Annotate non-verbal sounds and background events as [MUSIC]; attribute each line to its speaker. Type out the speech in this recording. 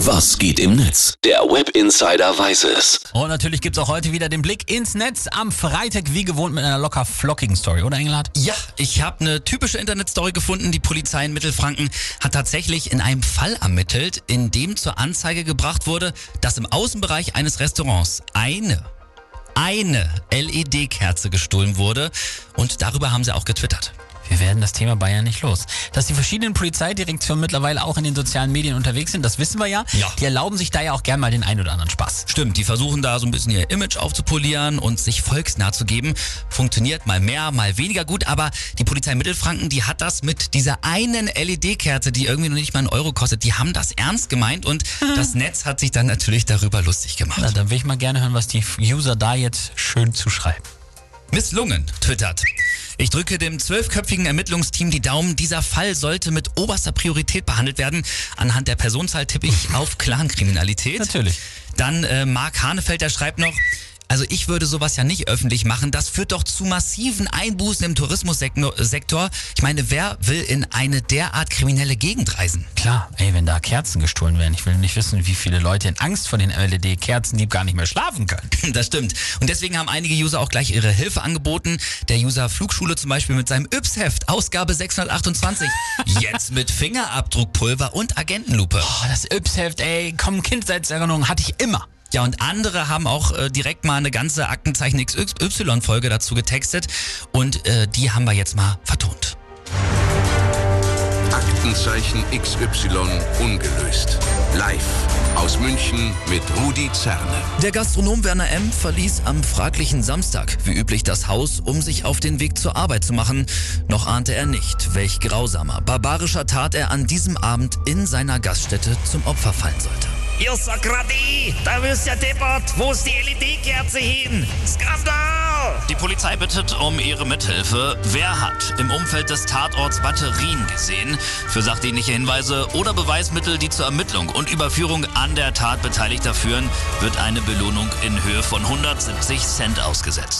Speaker 1: Was geht im Netz? Der Web Insider weiß es.
Speaker 2: Und natürlich gibt's auch heute wieder den Blick ins Netz am Freitag, wie gewohnt mit einer locker flockigen Story, oder Engelhardt?
Speaker 3: Ja, ich habe eine typische Internetstory gefunden. Die Polizei in Mittelfranken hat tatsächlich in einem Fall ermittelt, in dem zur Anzeige gebracht wurde, dass im Außenbereich eines Restaurants eine eine LED-Kerze gestohlen wurde und darüber haben sie auch getwittert.
Speaker 2: Wir werden das Thema Bayern nicht los. Dass die verschiedenen Polizeidirektionen mittlerweile auch in den sozialen Medien unterwegs sind, das wissen wir ja.
Speaker 3: Ja.
Speaker 2: Die erlauben sich da ja auch gern mal den ein oder anderen Spaß.
Speaker 3: Stimmt, die versuchen da so ein bisschen ihr Image aufzupolieren und sich volksnah zu geben. Funktioniert mal mehr, mal weniger gut, aber die Polizei Mittelfranken, die hat das mit dieser einen LED-Kerze, die irgendwie noch nicht mal einen Euro kostet, die haben das ernst gemeint und [LAUGHS] das Netz hat sich dann natürlich darüber lustig gemacht.
Speaker 2: Na, dann will ich mal gerne hören, was die User da jetzt schön zu schreiben.
Speaker 3: Misslungen, twittert. Ich drücke dem zwölfköpfigen Ermittlungsteam die Daumen. Dieser Fall sollte mit oberster Priorität behandelt werden. Anhand der Personenzahl tippe ich auf Clankriminalität.
Speaker 2: Natürlich.
Speaker 3: Dann äh, Marc Hanefeld, der schreibt noch, also ich würde sowas ja nicht öffentlich machen. Das führt doch zu massiven Einbußen im Tourismussektor. Ich meine, wer will in eine derart kriminelle Gegend reisen?
Speaker 2: Klar, ey, wenn da Kerzen gestohlen werden, ich will nicht wissen, wie viele Leute in Angst vor den LED-Kerzen, die gar nicht mehr schlafen können. [LAUGHS]
Speaker 3: Das stimmt. Und deswegen haben einige User auch gleich ihre Hilfe angeboten. Der User Flugschule zum Beispiel mit seinem Yps-Heft, Ausgabe 628. [LAUGHS] Jetzt mit Fingerabdruckpulver und Agentenlupe.
Speaker 2: Oh, das Yps-Heft, ey, komm, Kindheitserinnerung hatte ich immer.
Speaker 3: Ja, und andere haben auch äh, direkt mal eine ganze Aktenzeichen XY-Folge dazu getextet. Und äh, die haben wir jetzt mal vertont.
Speaker 4: Aktenzeichen XY ungelöst. Live aus München mit Rudi Zerne.
Speaker 3: Der Gastronom Werner M. verließ am fraglichen Samstag wie üblich das Haus, um sich auf den Weg zur Arbeit zu machen. Noch ahnte er nicht, welch grausamer, barbarischer Tat er an diesem Abend in seiner Gaststätte zum Opfer fallen sollte.
Speaker 5: Ihr Sokratie, da wirst ja deppert. Wo ist die LED-Kerze hin? Skandal!
Speaker 6: Die Polizei bittet um ihre Mithilfe. Wer hat im Umfeld des Tatorts Batterien gesehen? Für sachdienliche Hinweise oder Beweismittel, die zur Ermittlung und Überführung an der Tat Beteiligter führen, wird eine Belohnung in Höhe von 170 Cent ausgesetzt.